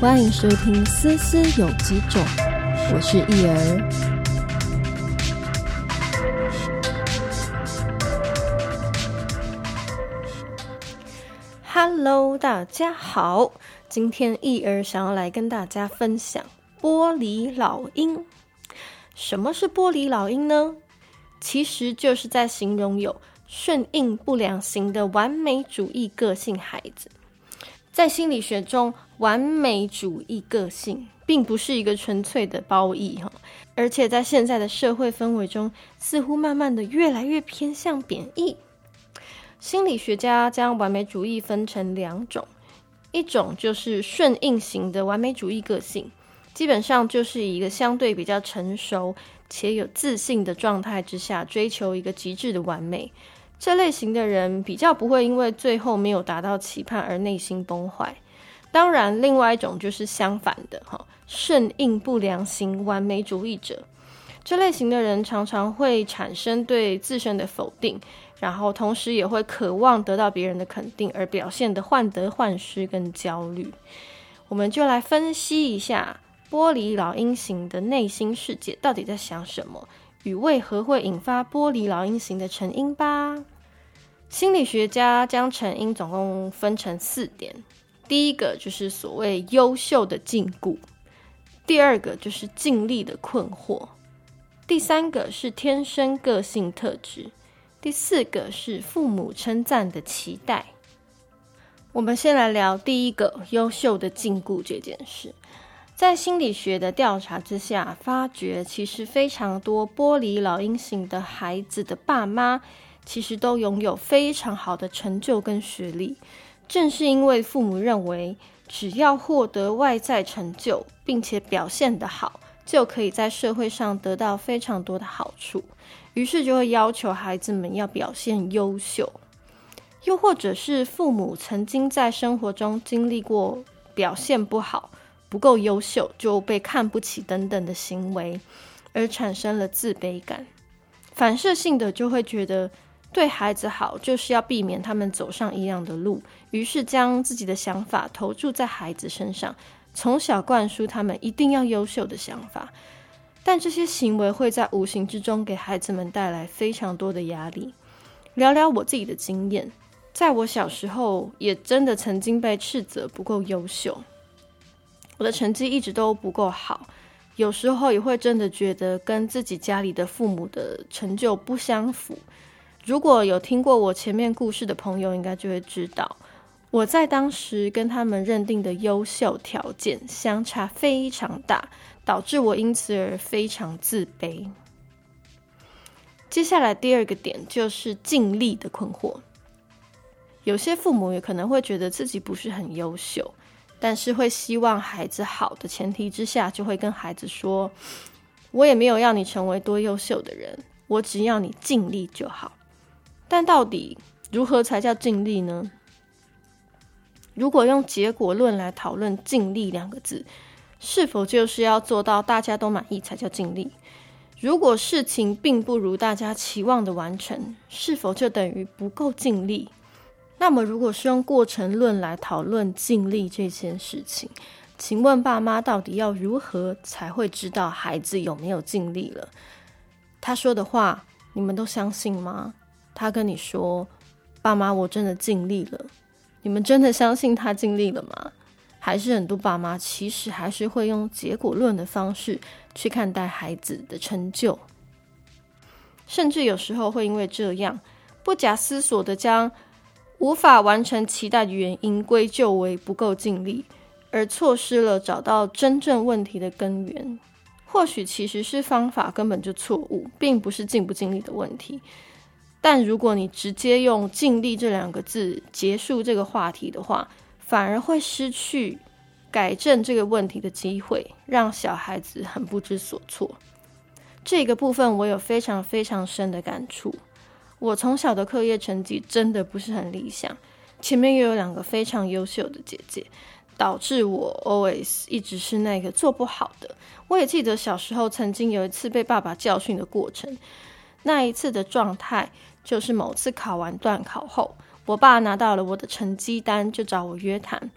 欢迎收听《思思有几种》，我是易儿。Hello，大家好，今天易儿想要来跟大家分享玻璃老鹰。什么是玻璃老鹰呢？其实就是在形容有顺应不良型的完美主义个性孩子。在心理学中，完美主义个性并不是一个纯粹的褒义哈，而且在现在的社会氛围中，似乎慢慢的越来越偏向贬义。心理学家将完美主义分成两种，一种就是顺应型的完美主义个性，基本上就是一个相对比较成熟且有自信的状态之下，追求一个极致的完美。这类型的人比较不会因为最后没有达到期盼而内心崩坏。当然，另外一种就是相反的，哈，顺应不良型完美主义者。这类型的人常常会产生对自身的否定，然后同时也会渴望得到别人的肯定，而表现的患得患失跟焦虑。我们就来分析一下玻璃老鹰型的内心世界到底在想什么。与为何会引发玻璃老鹰型的成因吧？心理学家将成因总共分成四点：第一个就是所谓优秀的禁锢；第二个就是尽力的困惑；第三个是天生个性特质；第四个是父母称赞的期待。我们先来聊第一个优秀的禁锢这件事。在心理学的调查之下，发觉其实非常多玻璃老鹰型的孩子的爸妈，其实都拥有非常好的成就跟学历。正是因为父母认为，只要获得外在成就，并且表现得好，就可以在社会上得到非常多的好处，于是就会要求孩子们要表现优秀。又或者是父母曾经在生活中经历过表现不好。不够优秀就被看不起等等的行为，而产生了自卑感，反射性的就会觉得对孩子好就是要避免他们走上一样的路，于是将自己的想法投注在孩子身上，从小灌输他们一定要优秀的想法，但这些行为会在无形之中给孩子们带来非常多的压力。聊聊我自己的经验，在我小时候也真的曾经被斥责不够优秀。我的成绩一直都不够好，有时候也会真的觉得跟自己家里的父母的成就不相符。如果有听过我前面故事的朋友，应该就会知道，我在当时跟他们认定的优秀条件相差非常大，导致我因此而非常自卑。接下来第二个点就是尽力的困惑，有些父母也可能会觉得自己不是很优秀。但是会希望孩子好的前提之下，就会跟孩子说：“我也没有要你成为多优秀的人，我只要你尽力就好。”但到底如何才叫尽力呢？如果用结果论来讨论“尽力”两个字，是否就是要做到大家都满意才叫尽力？如果事情并不如大家期望的完成，是否就等于不够尽力？那么，如果是用过程论来讨论尽力这件事情，请问爸妈到底要如何才会知道孩子有没有尽力了？他说的话，你们都相信吗？他跟你说：“爸妈，我真的尽力了。”你们真的相信他尽力了吗？还是很多爸妈其实还是会用结果论的方式去看待孩子的成就，甚至有时候会因为这样不假思索的将。无法完成期待的原因归咎为不够尽力，而错失了找到真正问题的根源。或许其实是方法根本就错误，并不是尽不尽力的问题。但如果你直接用“尽力”这两个字结束这个话题的话，反而会失去改正这个问题的机会，让小孩子很不知所措。这个部分我有非常非常深的感触。我从小的课业成绩真的不是很理想，前面又有两个非常优秀的姐姐，导致我 always 一直是那个做不好的。我也记得小时候曾经有一次被爸爸教训的过程，那一次的状态就是某次考完段考后，我爸拿到了我的成绩单，就找我约谈。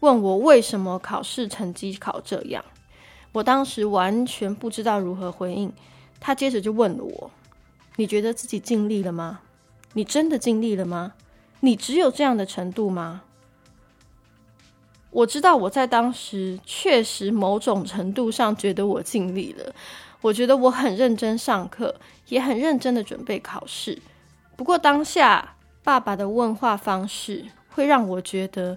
问我为什么考试成绩考这样。我当时完全不知道如何回应。他接着就问了我：“你觉得自己尽力了吗？你真的尽力了吗？你只有这样的程度吗？”我知道我在当时确实某种程度上觉得我尽力了。我觉得我很认真上课，也很认真的准备考试。不过当下爸爸的问话方式会让我觉得，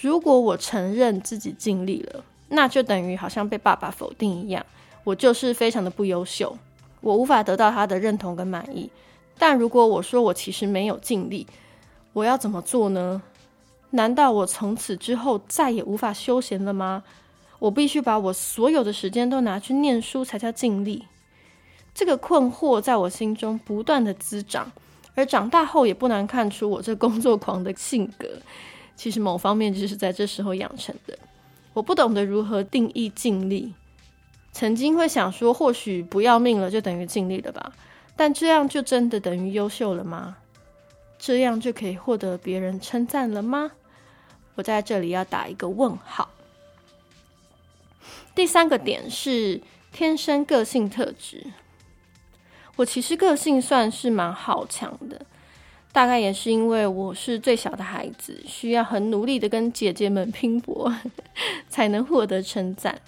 如果我承认自己尽力了，那就等于好像被爸爸否定一样，我就是非常的不优秀，我无法得到他的认同跟满意。但如果我说我其实没有尽力，我要怎么做呢？难道我从此之后再也无法休闲了吗？我必须把我所有的时间都拿去念书才叫尽力。这个困惑在我心中不断的滋长，而长大后也不难看出我这工作狂的性格，其实某方面就是在这时候养成的。我不懂得如何定义尽力，曾经会想说，或许不要命了就等于尽力了吧？但这样就真的等于优秀了吗？这样就可以获得别人称赞了吗？我在这里要打一个问号。第三个点是天生个性特质。我其实个性算是蛮好强的，大概也是因为我是最小的孩子，需要很努力的跟姐姐们拼搏，才能获得称赞。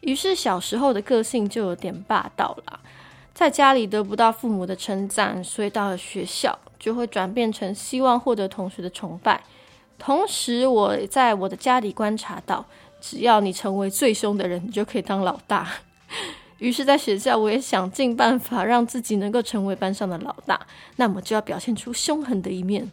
于是小时候的个性就有点霸道啦，在家里得不到父母的称赞，所以到了学校就会转变成希望获得同学的崇拜。同时，我在我的家里观察到。只要你成为最凶的人，你就可以当老大。于是，在学校，我也想尽办法让自己能够成为班上的老大，那么就要表现出凶狠的一面。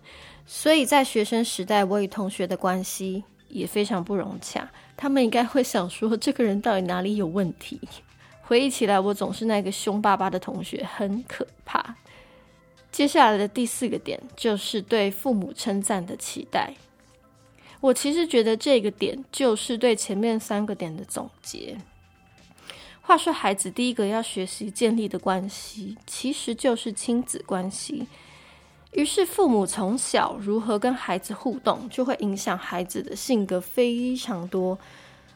所以在学生时代，我与同学的关系也非常不融洽。他们应该会想说，这个人到底哪里有问题？回忆起来，我总是那个凶巴巴的同学，很可怕。接下来的第四个点，就是对父母称赞的期待。我其实觉得这个点就是对前面三个点的总结。话说，孩子第一个要学习建立的关系，其实就是亲子关系。于是，父母从小如何跟孩子互动，就会影响孩子的性格非常多。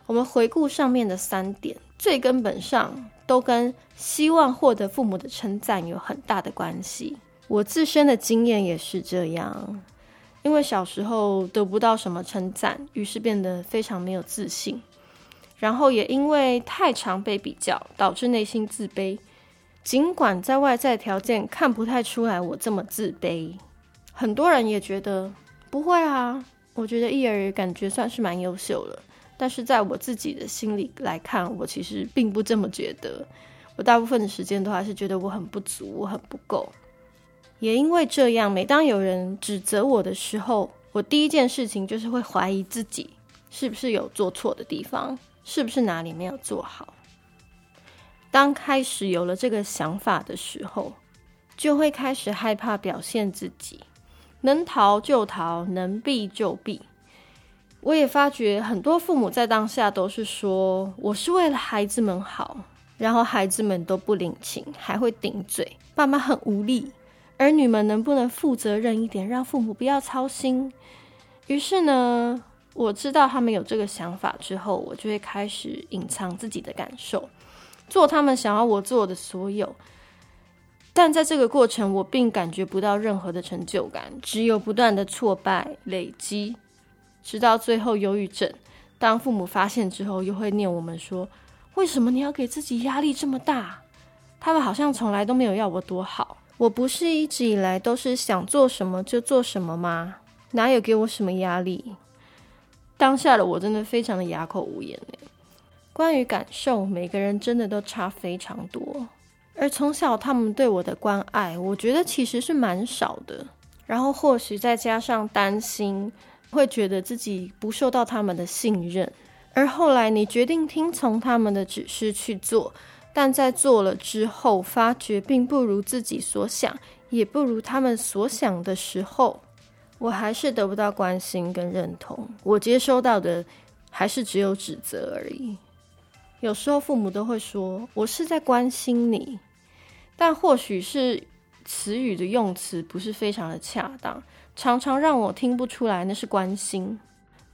我们回顾上面的三点，最根本上都跟希望获得父母的称赞有很大的关系。我自身的经验也是这样。因为小时候得不到什么称赞，于是变得非常没有自信，然后也因为太常被比较，导致内心自卑。尽管在外在条件看不太出来我这么自卑，很多人也觉得不会啊。我觉得一儿感觉算是蛮优秀了，但是在我自己的心里来看，我其实并不这么觉得。我大部分的时间都还是觉得我很不足，我很不够。也因为这样，每当有人指责我的时候，我第一件事情就是会怀疑自己是不是有做错的地方，是不是哪里没有做好。当开始有了这个想法的时候，就会开始害怕表现自己，能逃就逃，能避就避。我也发觉很多父母在当下都是说我是为了孩子们好，然后孩子们都不领情，还会顶嘴，爸妈很无力。儿女们能不能负责任一点，让父母不要操心？于是呢，我知道他们有这个想法之后，我就会开始隐藏自己的感受，做他们想要我做的所有。但在这个过程，我并感觉不到任何的成就感，只有不断的挫败累积，直到最后忧郁症。当父母发现之后，又会念我们说：“为什么你要给自己压力这么大？”他们好像从来都没有要我多好。我不是一直以来都是想做什么就做什么吗？哪有给我什么压力？当下的我真的非常的哑口无言关于感受，每个人真的都差非常多。而从小他们对我的关爱，我觉得其实是蛮少的。然后或许再加上担心，会觉得自己不受到他们的信任。而后来你决定听从他们的指示去做。但在做了之后，发觉并不如自己所想，也不如他们所想的时候，我还是得不到关心跟认同。我接收到的还是只有指责而已。有时候父母都会说我是在关心你，但或许是词语的用词不是非常的恰当，常常让我听不出来那是关心。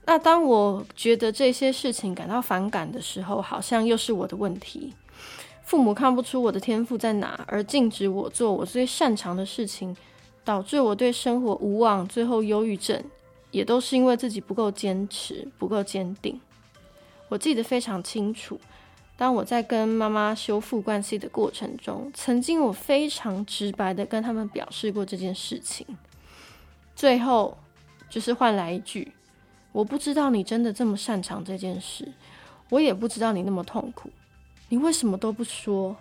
那当我觉得这些事情感到反感的时候，好像又是我的问题。父母看不出我的天赋在哪，而禁止我做我最擅长的事情，导致我对生活无望，最后忧郁症，也都是因为自己不够坚持，不够坚定。我记得非常清楚，当我在跟妈妈修复关系的过程中，曾经我非常直白的跟他们表示过这件事情，最后就是换来一句：“我不知道你真的这么擅长这件事，我也不知道你那么痛苦。”你为什么都不说？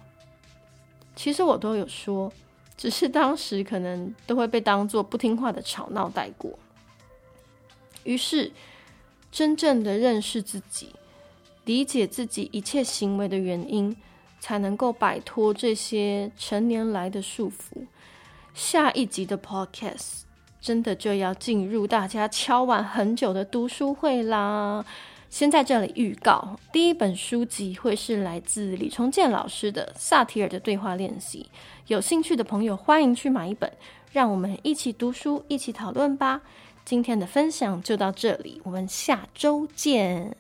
其实我都有说，只是当时可能都会被当做不听话的吵闹带过。于是，真正的认识自己，理解自己一切行为的原因，才能够摆脱这些成年来的束缚。下一集的 Podcast 真的就要进入大家敲碗很久的读书会啦！先在这里预告，第一本书籍会是来自李重建老师的《萨提尔的对话练习》。有兴趣的朋友欢迎去买一本，让我们一起读书，一起讨论吧。今天的分享就到这里，我们下周见。